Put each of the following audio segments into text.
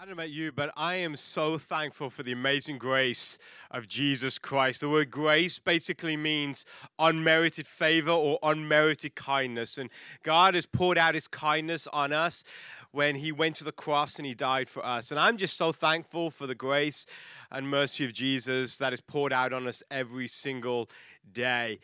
I don't know about you, but I am so thankful for the amazing grace of Jesus Christ. The word grace basically means unmerited favor or unmerited kindness. And God has poured out his kindness on us when he went to the cross and he died for us. And I'm just so thankful for the grace and mercy of Jesus that is poured out on us every single day.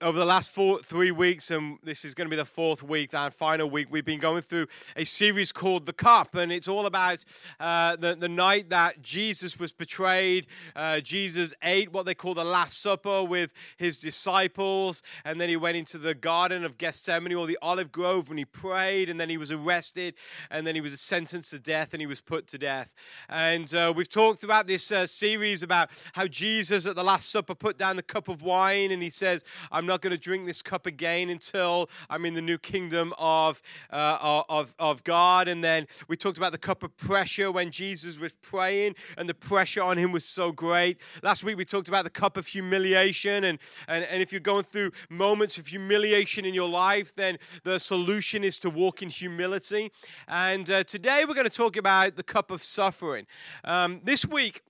Over the last four, three weeks, and this is going to be the fourth week, our final week, we've been going through a series called The Cup, and it's all about uh, the, the night that Jesus was betrayed. Uh, Jesus ate what they call the Last Supper with his disciples, and then he went into the Garden of Gethsemane or the Olive Grove and he prayed, and then he was arrested, and then he was sentenced to death, and he was put to death. And uh, we've talked about this uh, series about how Jesus at the Last Supper put down the cup of wine and he says, I'm not going to drink this cup again until I'm in the new kingdom of, uh, of, of God. And then we talked about the cup of pressure when Jesus was praying and the pressure on him was so great. Last week we talked about the cup of humiliation. And, and, and if you're going through moments of humiliation in your life, then the solution is to walk in humility. And uh, today we're going to talk about the cup of suffering. Um, this week,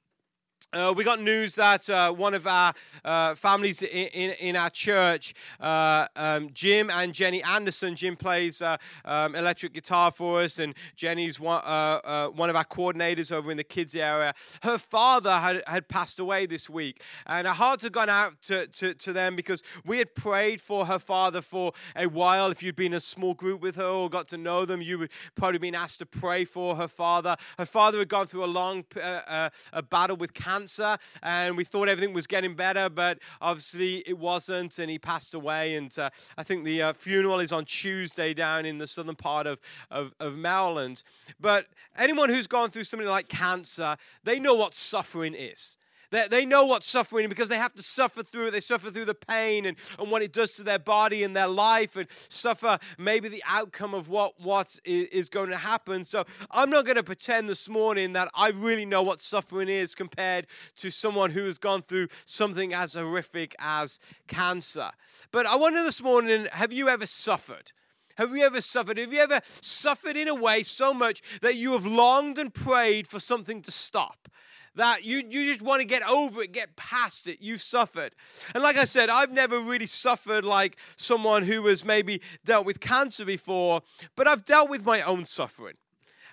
uh, we got news that uh, one of our uh, families in, in, in, our church, uh, um, Jim and Jenny Anderson, Jim plays uh, um, electric guitar for us, and Jenny's one, uh, one of our coordinators over in the kids area. Her father had, had passed away this week, and our hearts had gone out to, to, to them because we had prayed for her father for a while. If you'd been in a small group with her or got to know them, you would probably been asked to pray for her father. Her father had gone through a long a battle with cancer cancer, and we thought everything was getting better, but obviously it wasn't, and he passed away. And uh, I think the uh, funeral is on Tuesday down in the southern part of, of, of Maryland. But anyone who's gone through something like cancer, they know what suffering is. They, they know what's suffering because they have to suffer through it. They suffer through the pain and, and what it does to their body and their life and suffer maybe the outcome of what, what is going to happen. So I'm not going to pretend this morning that I really know what suffering is compared to someone who has gone through something as horrific as cancer. But I wonder this morning have you ever suffered? Have you ever suffered? Have you ever suffered in a way so much that you have longed and prayed for something to stop? That you, you just want to get over it, get past it. You've suffered. And like I said, I've never really suffered like someone who has maybe dealt with cancer before, but I've dealt with my own suffering.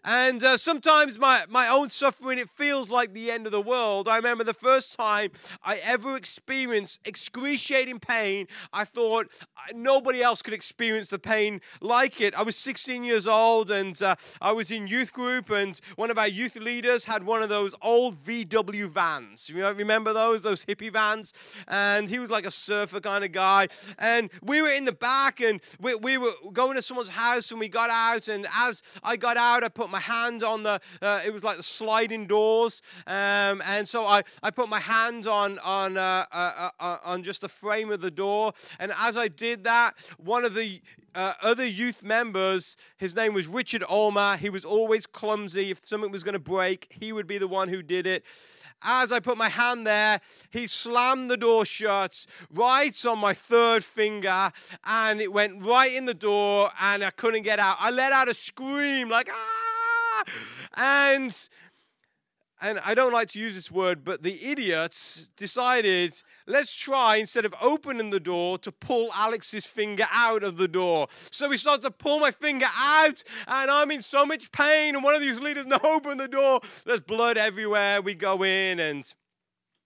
And uh, sometimes my, my own suffering, it feels like the end of the world. I remember the first time I ever experienced excruciating pain, I thought uh, nobody else could experience the pain like it. I was 16 years old and uh, I was in youth group, and one of our youth leaders had one of those old VW vans. You remember those, those hippie vans? And he was like a surfer kind of guy. And we were in the back and we, we were going to someone's house and we got out. And as I got out, I put my hand on the, uh, it was like the sliding doors. Um, and so I, I put my hand on, on, uh, uh, uh, uh on just the frame of the door. And as I did that, one of the uh, other youth members, his name was Richard Olmer. He was always clumsy. If something was going to break, he would be the one who did it. As I put my hand there, he slammed the door shut right on my third finger, and it went right in the door, and I couldn't get out. I let out a scream like, ah! And and I don't like to use this word, but the idiots decided let's try instead of opening the door to pull Alex's finger out of the door. So we started to pull my finger out, and I'm in so much pain. And one of these leaders, no, open the door. There's blood everywhere. We go in and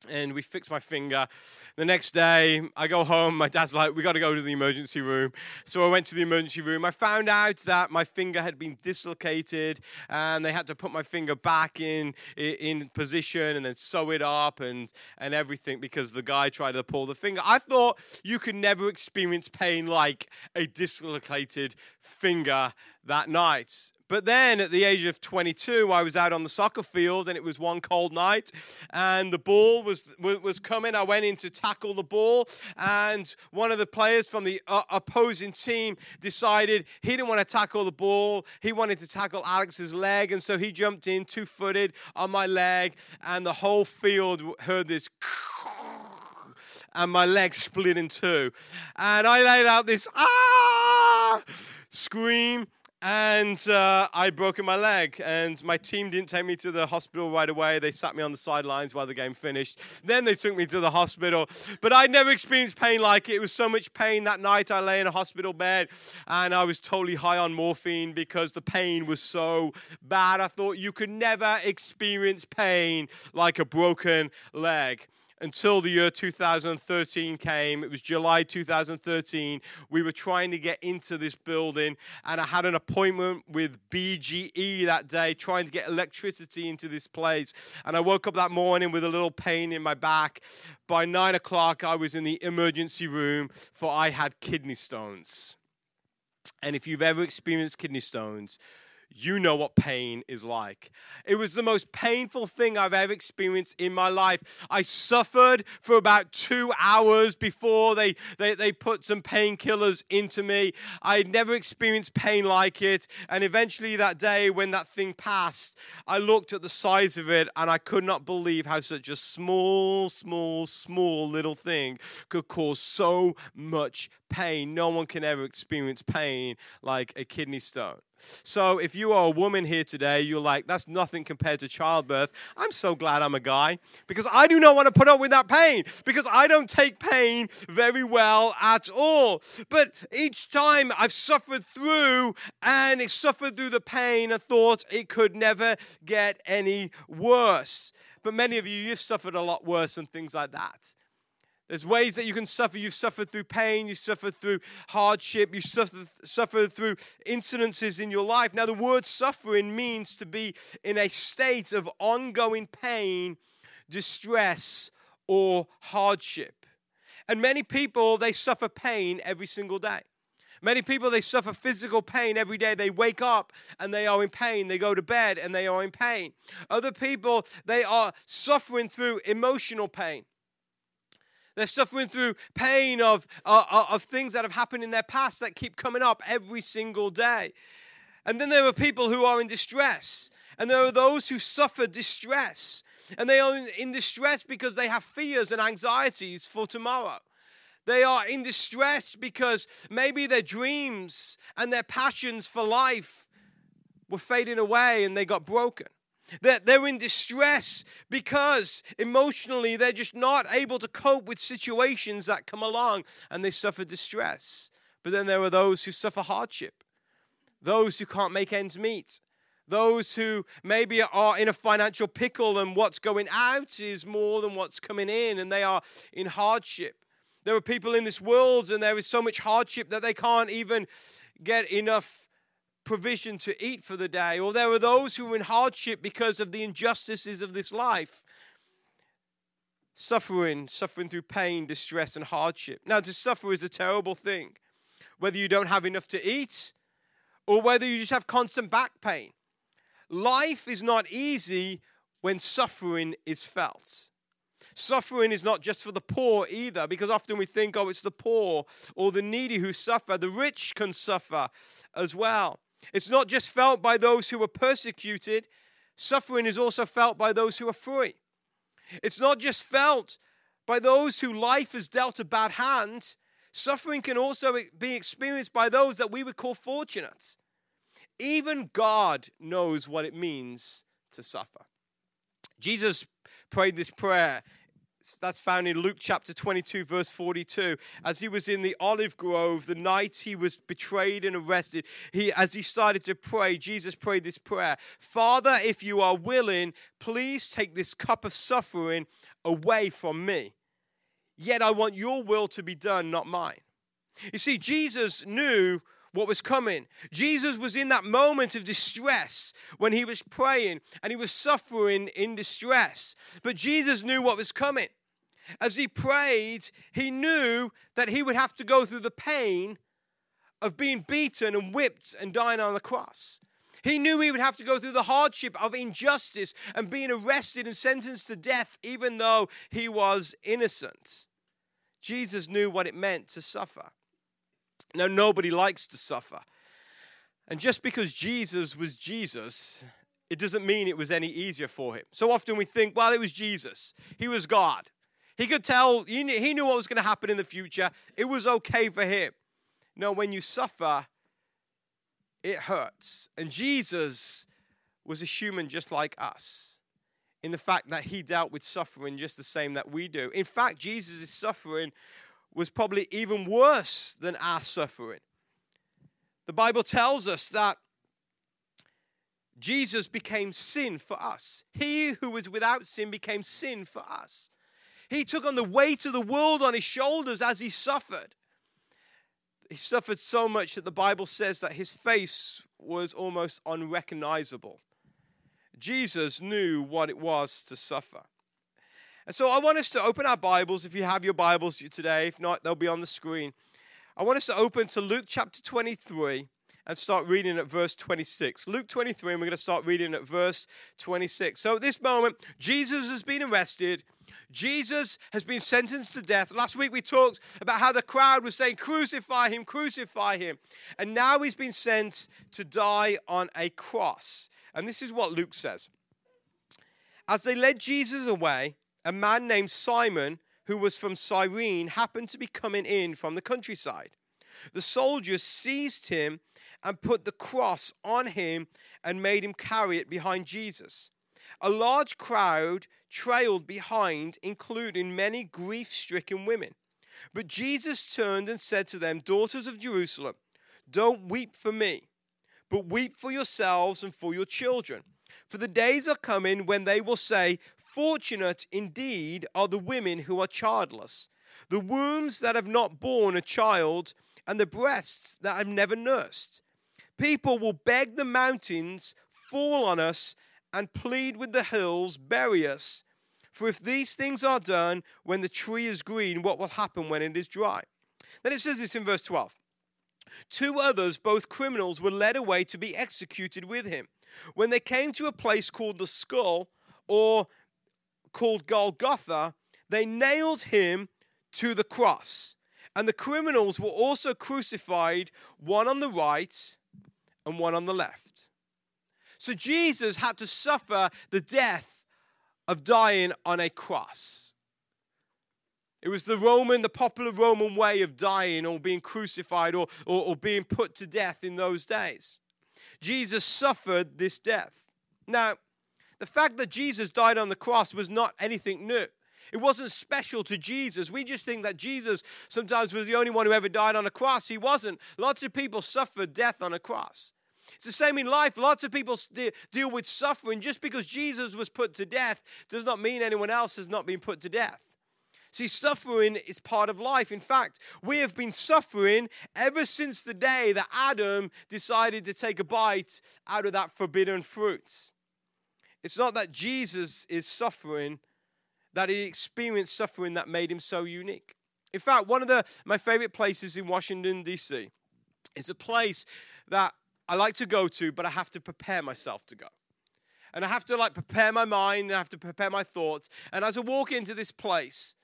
and we fix my finger. The next day, I go home. My dad's like, We got to go to the emergency room. So I went to the emergency room. I found out that my finger had been dislocated and they had to put my finger back in, in position and then sew it up and, and everything because the guy tried to pull the finger. I thought you could never experience pain like a dislocated finger that night. But then at the age of 22, I was out on the soccer field and it was one cold night and the ball was, was coming. I went in to tackle the ball and one of the players from the uh, opposing team decided he didn't want to tackle the ball. He wanted to tackle Alex's leg and so he jumped in two footed on my leg and the whole field heard this and my leg split in two. And I laid out this ah scream and uh, I'd broken my leg, and my team didn't take me to the hospital right away. They sat me on the sidelines while the game finished. Then they took me to the hospital, but I'd never experienced pain like it. It was so much pain that night. I lay in a hospital bed, and I was totally high on morphine because the pain was so bad. I thought you could never experience pain like a broken leg until the year 2013 came. It was July 2013. We were trying to get into this building, and I had an appointment with BGE that day, trying to get electricity into this place. And I woke up that morning with a little pain in my back. By nine o'clock, I was in the emergency room, for I had kidney stones. And if you've ever experienced kidney stones, you know what pain is like. It was the most painful thing I've ever experienced in my life. I suffered for about two hours before they, they, they put some painkillers into me. I had never experienced pain like it. And eventually, that day when that thing passed, I looked at the size of it and I could not believe how such a small, small, small little thing could cause so much pain. No one can ever experience pain like a kidney stone. So if you are a woman here today, you're like, that's nothing compared to childbirth. I'm so glad I'm a guy because I do not want to put up with that pain because I don't take pain very well at all. But each time I've suffered through and suffered through the pain, I thought it could never get any worse. But many of you, you've suffered a lot worse and things like that. There's ways that you can suffer. You've suffered through pain, you've suffered through hardship, you've suffered, suffered through incidences in your life. Now, the word suffering means to be in a state of ongoing pain, distress, or hardship. And many people, they suffer pain every single day. Many people, they suffer physical pain every day. They wake up and they are in pain. They go to bed and they are in pain. Other people, they are suffering through emotional pain. They're suffering through pain of, uh, uh, of things that have happened in their past that keep coming up every single day. And then there are people who are in distress. And there are those who suffer distress. And they are in distress because they have fears and anxieties for tomorrow. They are in distress because maybe their dreams and their passions for life were fading away and they got broken. That they're in distress because emotionally they're just not able to cope with situations that come along and they suffer distress. But then there are those who suffer hardship, those who can't make ends meet, those who maybe are in a financial pickle and what's going out is more than what's coming in and they are in hardship. There are people in this world and there is so much hardship that they can't even get enough provision to eat for the day, or there are those who are in hardship because of the injustices of this life. Suffering, suffering through pain, distress, and hardship. Now, to suffer is a terrible thing, whether you don't have enough to eat or whether you just have constant back pain. Life is not easy when suffering is felt. Suffering is not just for the poor either, because often we think, oh, it's the poor or the needy who suffer. The rich can suffer as well. It's not just felt by those who are persecuted, suffering is also felt by those who are free. It's not just felt by those who life has dealt a bad hand, suffering can also be experienced by those that we would call fortunate. Even God knows what it means to suffer. Jesus prayed this prayer that's found in Luke chapter 22, verse 42. As he was in the olive grove, the night he was betrayed and arrested, he, as he started to pray, Jesus prayed this prayer Father, if you are willing, please take this cup of suffering away from me. Yet I want your will to be done, not mine. You see, Jesus knew what was coming. Jesus was in that moment of distress when he was praying and he was suffering in distress. But Jesus knew what was coming. As he prayed, he knew that he would have to go through the pain of being beaten and whipped and dying on the cross. He knew he would have to go through the hardship of injustice and being arrested and sentenced to death, even though he was innocent. Jesus knew what it meant to suffer. Now, nobody likes to suffer. And just because Jesus was Jesus, it doesn't mean it was any easier for him. So often we think, well, it was Jesus, he was God. He could tell, he knew what was going to happen in the future. It was okay for him. No, when you suffer, it hurts. And Jesus was a human just like us in the fact that he dealt with suffering just the same that we do. In fact, Jesus' is suffering was probably even worse than our suffering. The Bible tells us that Jesus became sin for us. He who was without sin became sin for us. He took on the weight of the world on his shoulders as he suffered. He suffered so much that the Bible says that his face was almost unrecognizable. Jesus knew what it was to suffer. And so I want us to open our Bibles. If you have your Bibles today, if not, they'll be on the screen. I want us to open to Luke chapter 23 and start reading at verse 26. Luke 23, and we're going to start reading at verse 26. So at this moment, Jesus has been arrested. Jesus has been sentenced to death. Last week we talked about how the crowd was saying, Crucify him, crucify him. And now he's been sent to die on a cross. And this is what Luke says As they led Jesus away, a man named Simon, who was from Cyrene, happened to be coming in from the countryside. The soldiers seized him and put the cross on him and made him carry it behind Jesus. A large crowd trailed behind, including many grief stricken women. But Jesus turned and said to them, Daughters of Jerusalem, don't weep for me, but weep for yourselves and for your children. For the days are coming when they will say, Fortunate indeed are the women who are childless, the wombs that have not borne a child, and the breasts that have never nursed. People will beg the mountains, fall on us, and plead with the hills, bury us. For if these things are done when the tree is green, what will happen when it is dry? Then it says this in verse 12. Two others, both criminals, were led away to be executed with him. When they came to a place called the skull, or called Golgotha, they nailed him to the cross. And the criminals were also crucified, one on the right and one on the left. So Jesus had to suffer the death of dying on a cross. It was the Roman, the popular Roman way of dying or being crucified or, or, or being put to death in those days. Jesus suffered this death. Now, the fact that Jesus died on the cross was not anything new. It wasn't special to Jesus. We just think that Jesus sometimes was the only one who ever died on a cross. He wasn't. Lots of people suffered death on a cross. It's the same in life. Lots of people deal with suffering. Just because Jesus was put to death does not mean anyone else has not been put to death. See, suffering is part of life. In fact, we have been suffering ever since the day that Adam decided to take a bite out of that forbidden fruit. It's not that Jesus is suffering, that he experienced suffering that made him so unique. In fact, one of the, my favorite places in Washington, D.C. is a place that I like to go to, but I have to prepare myself to go. And I have to like prepare my mind and I have to prepare my thoughts. And as I walk into this place,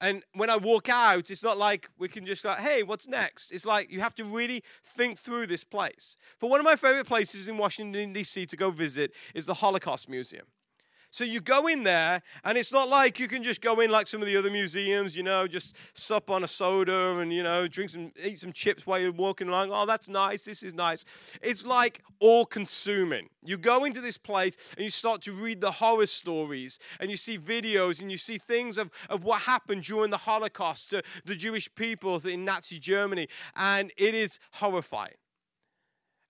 and when I walk out, it's not like we can just like, hey, what's next? It's like you have to really think through this place. For one of my favorite places in Washington, D.C. to go visit is the Holocaust Museum. So you go in there, and it's not like you can just go in like some of the other museums, you know, just sup on a soda and, you know, drink some, eat some chips while you're walking along. Oh, that's nice. This is nice. It's like all consuming. You go into this place and you start to read the horror stories and you see videos and you see things of, of what happened during the Holocaust to the Jewish people in Nazi Germany, and it is horrifying.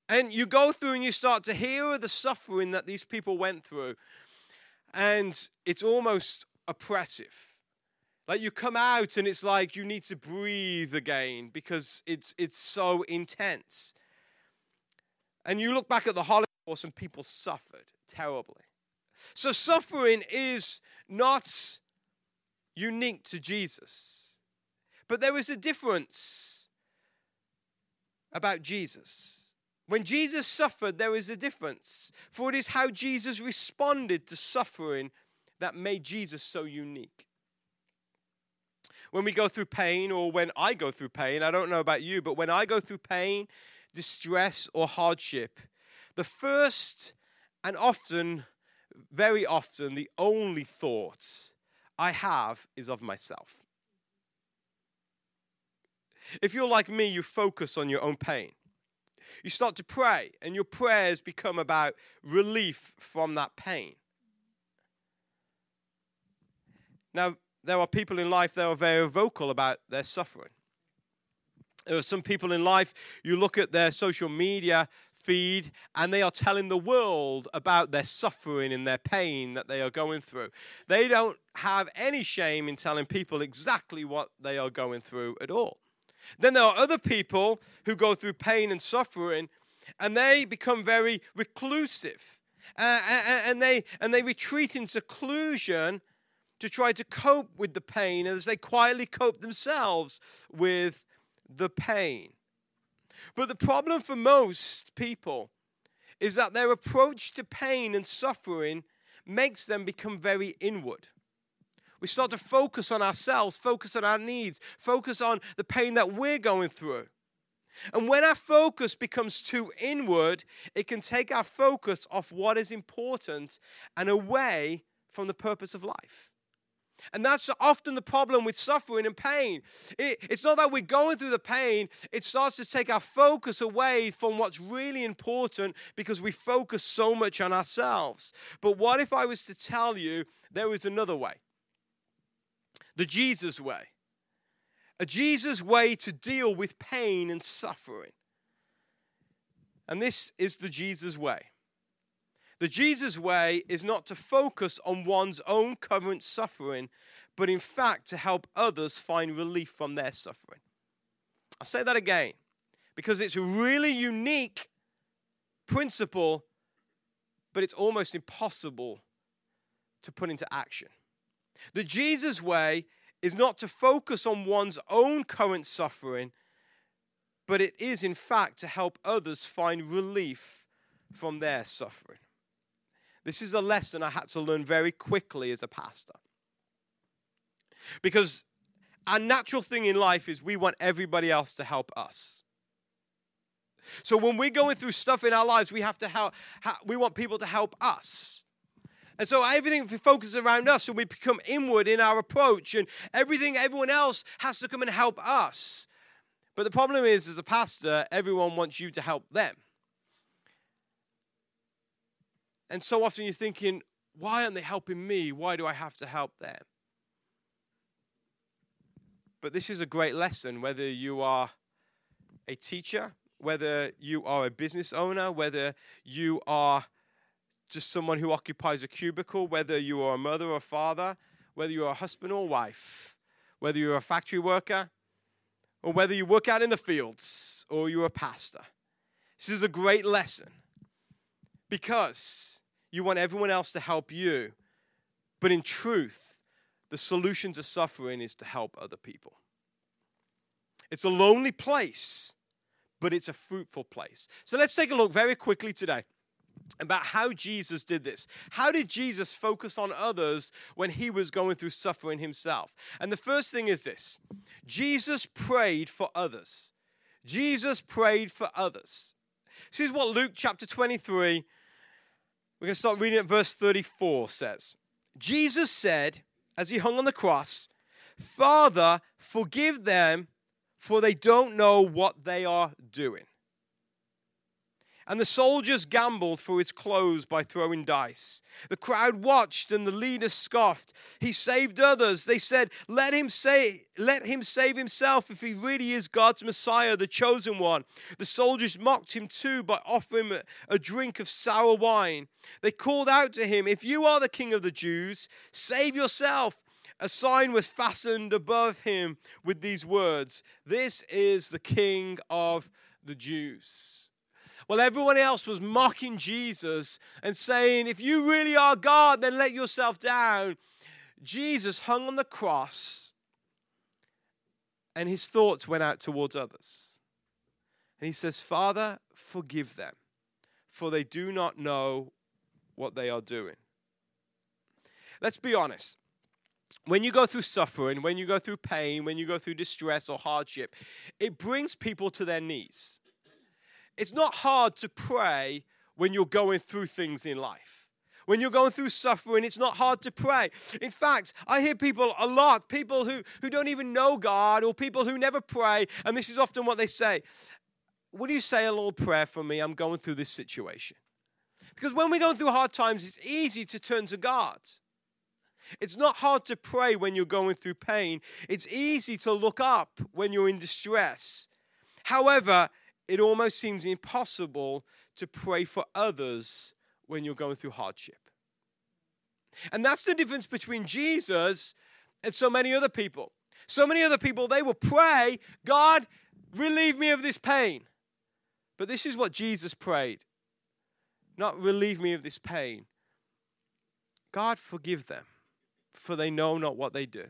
And you go through and you start to hear the suffering that these people went through and it's almost oppressive. Like you come out and it's like you need to breathe again because it's it's so intense. And you look back at the Holocaust and people suffered terribly. So suffering is not unique to Jesus. But there is a difference about Jesus. When Jesus suffered, there is a difference. For it is how Jesus responded to suffering that made Jesus so unique. When we go through pain, or when I go through pain, I don't know about you, but when I go through pain, distress, or hardship, the first and often, very often, the only thought I have is of myself. If you're like me, you focus on your own pain. You start to pray, and your prayers become about relief from that pain. Now, there are people in life that are very vocal about their suffering. There are some people in life, you look at their social media feed, and they are telling the world about their suffering and their pain that they are going through. They don't have any shame in telling people exactly what they are going through at all. Then there are other people who go through pain and suffering, and they become very reclusive. Uh, and, they, and they retreat in seclusion to try to cope with the pain as they quietly cope themselves with the pain. But the problem for most people is that their approach to pain and suffering makes them become very inward. We start to focus on ourselves, focus on our needs, focus on the pain that we're going through. And when our focus becomes too inward, it can take our focus off what is important and away from the purpose of life. And that's often the problem with suffering and pain. It, it's not that we're going through the pain, it starts to take our focus away from what's really important because we focus so much on ourselves. But what if I was to tell you there is another way? The Jesus way. A Jesus way to deal with pain and suffering. And this is the Jesus way. The Jesus way is not to focus on one's own current suffering, but in fact to help others find relief from their suffering. I'll say that again because it's a really unique principle, but it's almost impossible to put into action. The Jesus way is not to focus on one's own current suffering, but it is in fact to help others find relief from their suffering. This is a lesson I had to learn very quickly as a pastor. Because our natural thing in life is we want everybody else to help us. So when we're going through stuff in our lives, we have to help, we want people to help us. And so everything focuses around us, and we become inward in our approach, and everything, everyone else has to come and help us. But the problem is, as a pastor, everyone wants you to help them. And so often you're thinking, why aren't they helping me? Why do I have to help them? But this is a great lesson whether you are a teacher, whether you are a business owner, whether you are just someone who occupies a cubicle, whether you are a mother or a father, whether you're a husband or wife, whether you're a factory worker, or whether you work out in the fields or you're a pastor. This is a great lesson because you want everyone else to help you. But in truth, the solution to suffering is to help other people. It's a lonely place, but it's a fruitful place. So let's take a look very quickly today about how Jesus did this. How did Jesus focus on others when he was going through suffering himself? And the first thing is this Jesus prayed for others. Jesus prayed for others. This is what Luke chapter 23 we're going to start reading at verse 34 says, Jesus said, as he hung on the cross, Father, forgive them, for they don't know what they are doing. And the soldiers gambled for his clothes by throwing dice. The crowd watched and the leaders scoffed. He saved others. They said, "Let him say let him save himself if he really is God's Messiah, the chosen one." The soldiers mocked him too by offering him a drink of sour wine. They called out to him, "If you are the king of the Jews, save yourself." A sign was fastened above him with these words, "This is the king of the Jews." While everyone else was mocking Jesus and saying, If you really are God, then let yourself down. Jesus hung on the cross and his thoughts went out towards others. And he says, Father, forgive them, for they do not know what they are doing. Let's be honest. When you go through suffering, when you go through pain, when you go through distress or hardship, it brings people to their knees. It's not hard to pray when you're going through things in life. When you're going through suffering, it's not hard to pray. In fact, I hear people a lot, people who, who don't even know God or people who never pray, and this is often what they say would you say a little prayer for me? I'm going through this situation. Because when we're going through hard times, it's easy to turn to God. It's not hard to pray when you're going through pain. It's easy to look up when you're in distress. However, it almost seems impossible to pray for others when you're going through hardship. And that's the difference between Jesus and so many other people. So many other people, they will pray, God, relieve me of this pain. But this is what Jesus prayed not relieve me of this pain. God, forgive them, for they know not what they do.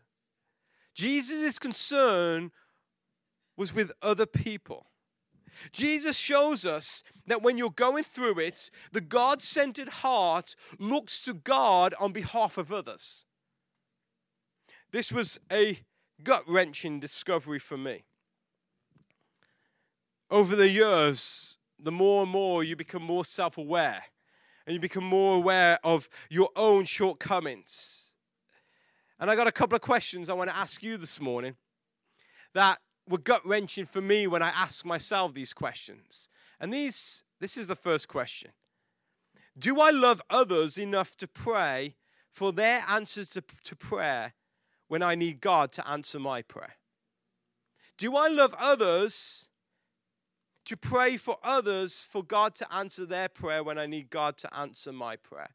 Jesus' concern was with other people. Jesus shows us that when you're going through it, the God centered heart looks to God on behalf of others. This was a gut wrenching discovery for me. Over the years, the more and more you become more self aware and you become more aware of your own shortcomings. And I got a couple of questions I want to ask you this morning that were gut wrenching for me when I ask myself these questions. And these, this is the first question Do I love others enough to pray for their answers to, to prayer when I need God to answer my prayer? Do I love others to pray for others for God to answer their prayer when I need God to answer my prayer?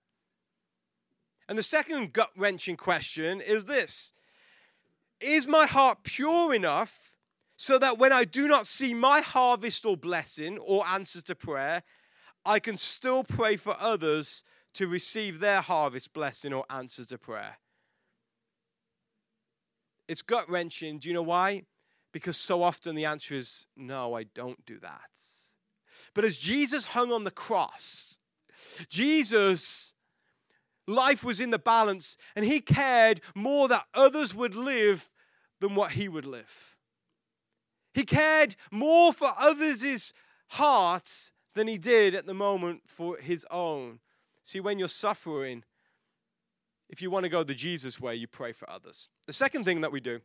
And the second gut wrenching question is this Is my heart pure enough so that when I do not see my harvest or blessing or answers to prayer, I can still pray for others to receive their harvest, blessing, or answers to prayer? It's gut wrenching. Do you know why? Because so often the answer is no, I don't do that. But as Jesus hung on the cross, Jesus' life was in the balance and he cared more that others would live than what he would live. He cared more for others' hearts than he did at the moment for his own. See, when you're suffering, if you want to go the Jesus way, you pray for others. The second thing that we do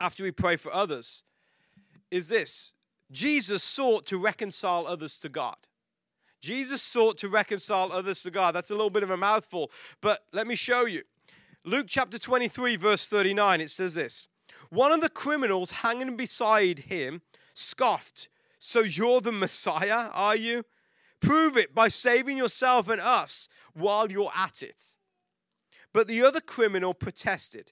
after we pray for others is this Jesus sought to reconcile others to God. Jesus sought to reconcile others to God. That's a little bit of a mouthful, but let me show you. Luke chapter 23, verse 39, it says this One of the criminals hanging beside him scoffed, So you're the Messiah, are you? Prove it by saving yourself and us while you're at it. But the other criminal protested,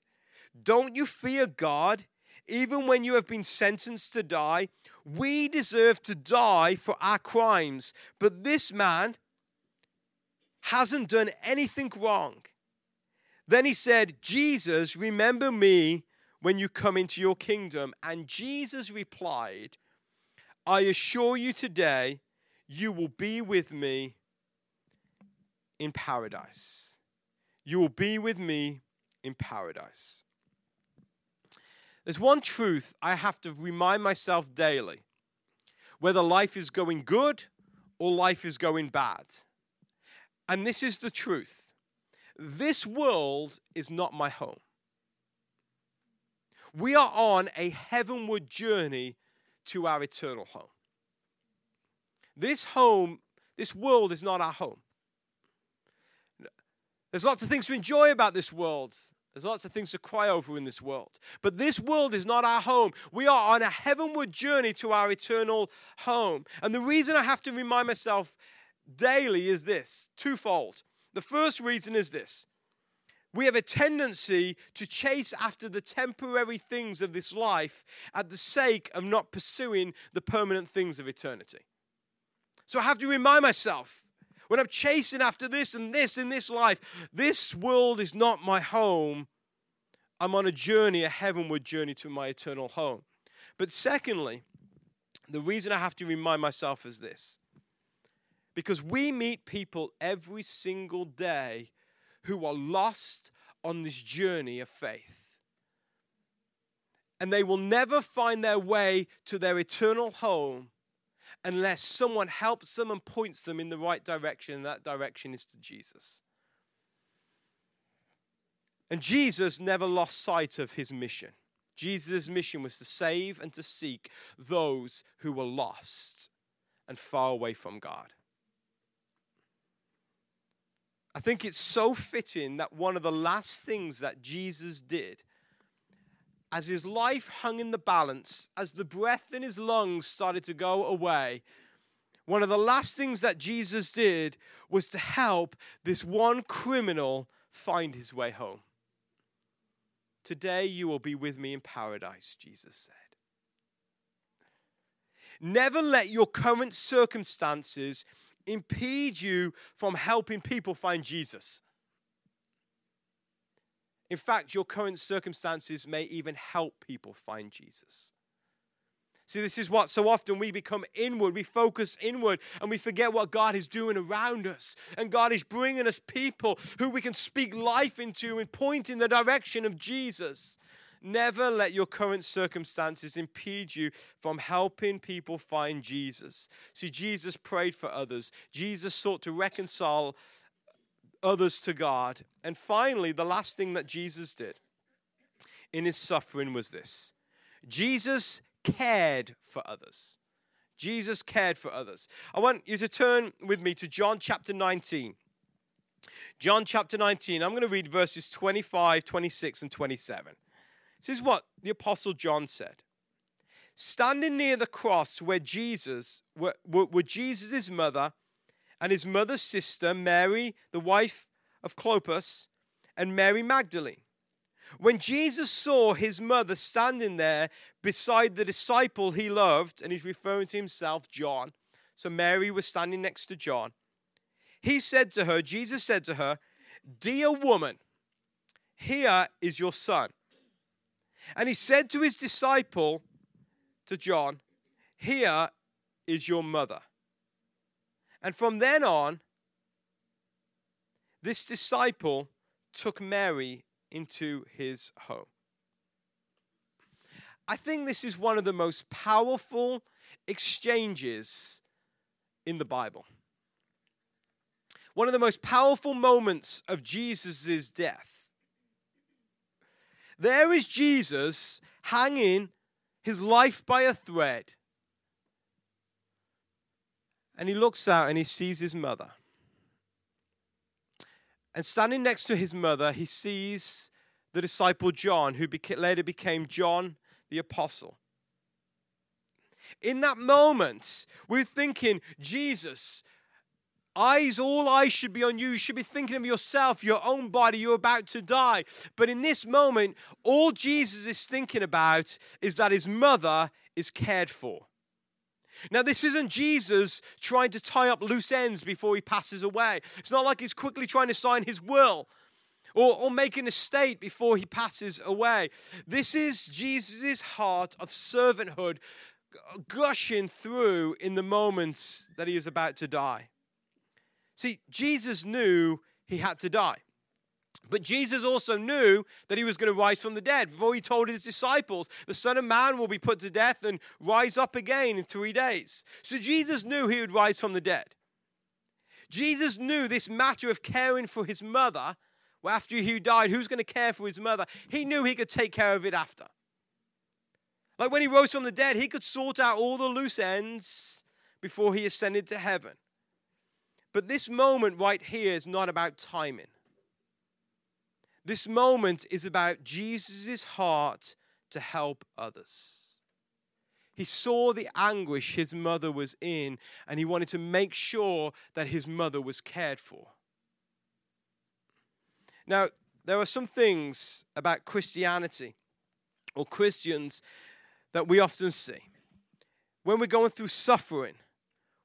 Don't you fear God? Even when you have been sentenced to die, we deserve to die for our crimes. But this man hasn't done anything wrong. Then he said, Jesus, remember me when you come into your kingdom. And Jesus replied, I assure you today, you will be with me in paradise. You will be with me in paradise. There's one truth I have to remind myself daily whether life is going good or life is going bad. And this is the truth this world is not my home. We are on a heavenward journey to our eternal home. This home, this world is not our home. There's lots of things to enjoy about this world. There's lots of things to cry over in this world. But this world is not our home. We are on a heavenward journey to our eternal home. And the reason I have to remind myself daily is this twofold. The first reason is this we have a tendency to chase after the temporary things of this life at the sake of not pursuing the permanent things of eternity. So I have to remind myself when I'm chasing after this and this in this life, this world is not my home. I'm on a journey, a heavenward journey to my eternal home. But secondly, the reason I have to remind myself is this because we meet people every single day who are lost on this journey of faith. And they will never find their way to their eternal home unless someone helps them and points them in the right direction, and that direction is to Jesus. And Jesus never lost sight of his mission. Jesus' mission was to save and to seek those who were lost. and far away from God. I think it's so fitting that one of the last things that Jesus did, as his life hung in the balance, as the breath in his lungs started to go away, one of the last things that Jesus did was to help this one criminal find his way home. Today you will be with me in paradise, Jesus said. Never let your current circumstances impede you from helping people find Jesus. In fact, your current circumstances may even help people find Jesus. See, this is what so often we become inward, we focus inward, and we forget what God is doing around us. And God is bringing us people who we can speak life into and point in the direction of Jesus. Never let your current circumstances impede you from helping people find Jesus. See, Jesus prayed for others, Jesus sought to reconcile others to God. And finally, the last thing that Jesus did in his suffering was this Jesus cared for others. Jesus cared for others. I want you to turn with me to John chapter 19. John chapter 19, I'm going to read verses 25, 26, and 27. This is what the Apostle John said. Standing near the cross where Jesus, were, were Jesus' mother and his mother's sister, Mary, the wife of Clopas, and Mary Magdalene. When Jesus saw his mother standing there beside the disciple he loved, and he's referring to himself, John, so Mary was standing next to John, he said to her, Jesus said to her, Dear woman, here is your son. And he said to his disciple, to John, Here is your mother. And from then on, this disciple took Mary into his home. I think this is one of the most powerful exchanges in the Bible. One of the most powerful moments of Jesus' death there is Jesus hanging his life by a thread. And he looks out and he sees his mother. And standing next to his mother, he sees the disciple John, who later became John the Apostle. In that moment, we're thinking, Jesus, Eyes, all eyes should be on you. You should be thinking of yourself, your own body. You're about to die. But in this moment, all Jesus is thinking about is that his mother is cared for. Now, this isn't Jesus trying to tie up loose ends before he passes away. It's not like he's quickly trying to sign his will or, or make an estate before he passes away. This is Jesus' heart of servanthood gushing through in the moments that he is about to die. See, Jesus knew he had to die. But Jesus also knew that he was going to rise from the dead. Before he told his disciples, the Son of Man will be put to death and rise up again in three days. So Jesus knew he would rise from the dead. Jesus knew this matter of caring for his mother, well, after he died, who's going to care for his mother? He knew he could take care of it after. Like when he rose from the dead, he could sort out all the loose ends before he ascended to heaven. But this moment right here is not about timing. This moment is about Jesus' heart to help others. He saw the anguish his mother was in, and he wanted to make sure that his mother was cared for. Now, there are some things about Christianity or Christians that we often see. When we're going through suffering,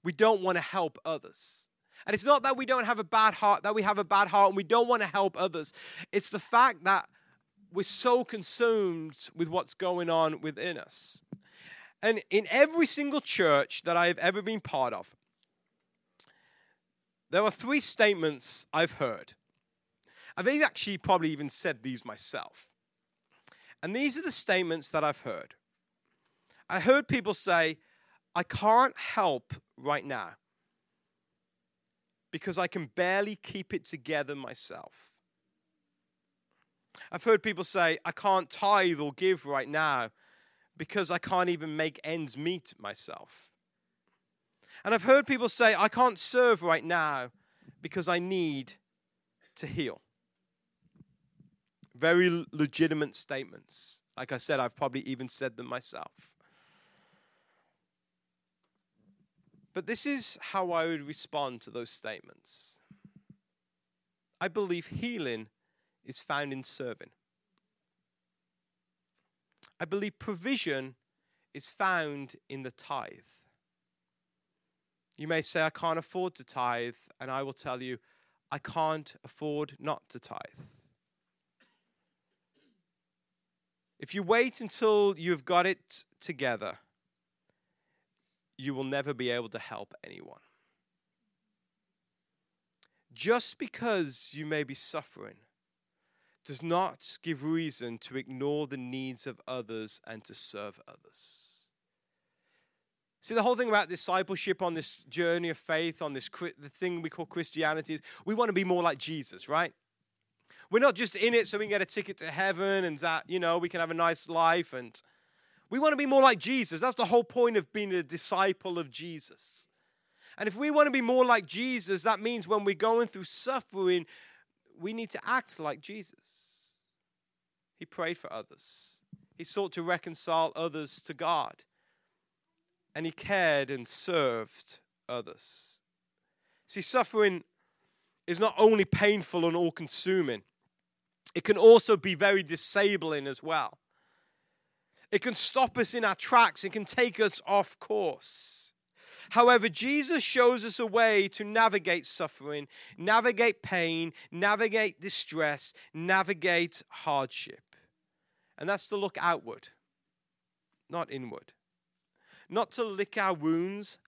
we don't want to help others. And it's not that we don't have a bad heart, that we have a bad heart and we don't want to help others. It's the fact that we're so consumed with what's going on within us. And in every single church that I've ever been part of, there are three statements I've heard. I've actually probably even said these myself. And these are the statements that I've heard. I heard people say, I can't help right now because I can barely keep it together myself. I've heard people say, I can't tithe or give right now because I can't even make ends meet myself. And I've heard people say, I can't serve right now because I need to heal. Very legitimate statements. Like I said, I've probably even said them myself. But this is how I would respond to those statements. I believe healing is found in serving. I believe provision is found in the tithe. You may say, I can't afford to tithe, and I will tell you, I can't afford not to tithe. If you wait until you've got it together, you will never be able to help anyone. Just because you may be suffering does not give reason to ignore the needs of others and to serve others. See, the whole thing about discipleship on this journey of faith, on this the thing we call Christianity, is we want to be more like Jesus, right? We're not just in it so we can get a ticket to heaven and that, you know, we can have a nice life. And we want to be more like Jesus. That's the whole point of being a disciple of Jesus. And if we want to be more like Jesus, that means when we're going through suffering, we need to act like Jesus. He prayed for others, he sought to reconcile others to God and he cared and served others. See, suffering is not only painful and all consuming, it can also be very disabling as well. It can stop us in our tracks, it can take us off course. However, Jesus shows us a way to navigate suffering, navigate pain, navigate distress, navigate hardship. And that's to look outward, not inward not to lick our wounds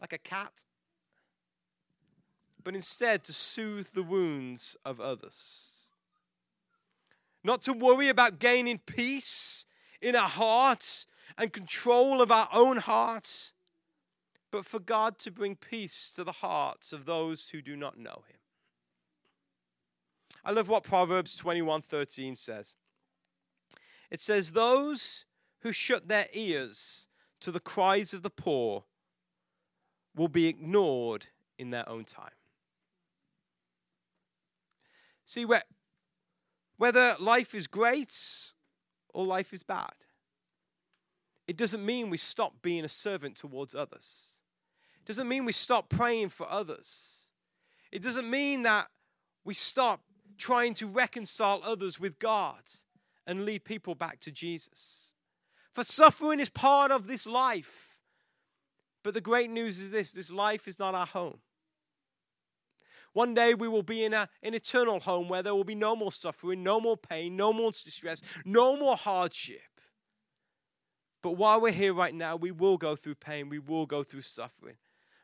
like a cat, but instead to soothe the wounds of others. Not to worry about gaining peace in our hearts and control of our own hearts, but for God to bring peace to the hearts of those who do not know Him. I love what Proverbs 21:13 says. It says, Those who shut their ears to the cries of the poor will be ignored in their own time. See, whether life is great or life is bad, it doesn't mean we stop being a servant towards others. It doesn't mean we stop praying for others. It doesn't mean that we stop trying to reconcile others with God and lead people back to Jesus. For suffering is part of this life. But the great news is this this life is not our home. One day we will be in a, an eternal home where there will be no more suffering, no more pain, no more distress, no more hardship. But while we're here right now, we will go through pain, we will go through suffering.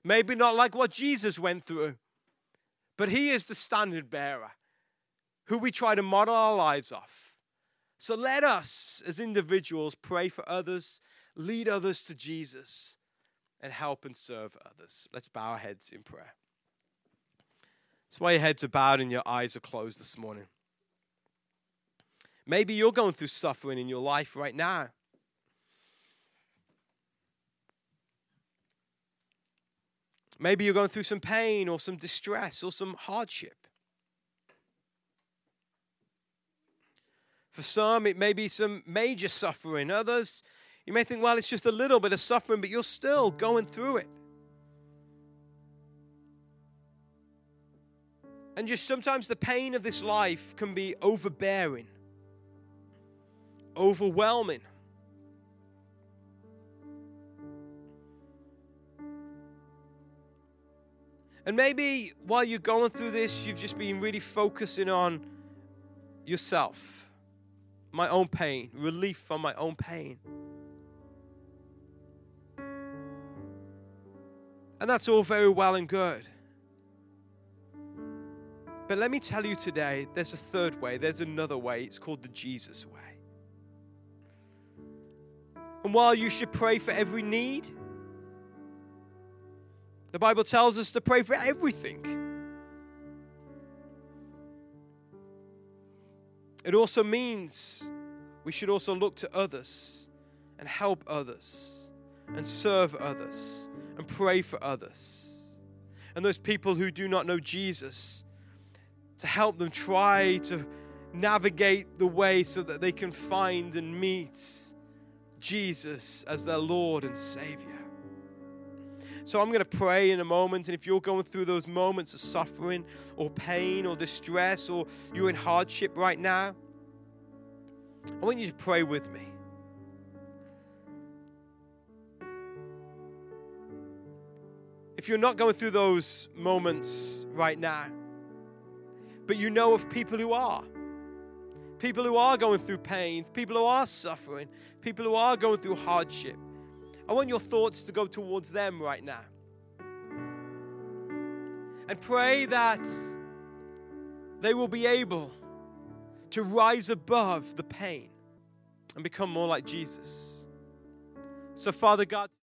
Maybe not like what Jesus went through, but He is the standard bearer who we try to model our lives off. So let us, as individuals, pray for others, lead others to Jesus, and help and serve others. Let's bow our heads in prayer. That's why your heads are bowed and your eyes are closed this morning. Maybe you're going through suffering in your life right now. Maybe you're going through some pain or some distress or some hardship. For some, it may be some major suffering. Others, you may think, well, it's just a little bit of suffering, but you're still going through it. And just sometimes the pain of this life can be overbearing, overwhelming. And maybe while you're going through this, you've just been really focusing on yourself my own pain, relief from my own pain. And that's all very well and good. But let me tell you today there's a third way, there's another way. It's called the Jesus way. And while you should pray for every need, the Bible tells us to pray for everything. It also means we should also look to others and help others and serve others and pray for others. And those people who do not know Jesus, to help them try to navigate the way so that they can find and meet Jesus as their Lord and Savior. So I'm going to pray in a moment, and if you're going through those moments of suffering or pain or distress or you're in hardship right now, I want you to pray with me. If you're not going through those moments right now, but you know of people who are, people who are going through pain, people who are suffering, people who are going through hardship, I want your thoughts to go towards them right now. And pray that they will be able to rise above the pain and become more like Jesus. So, Father God,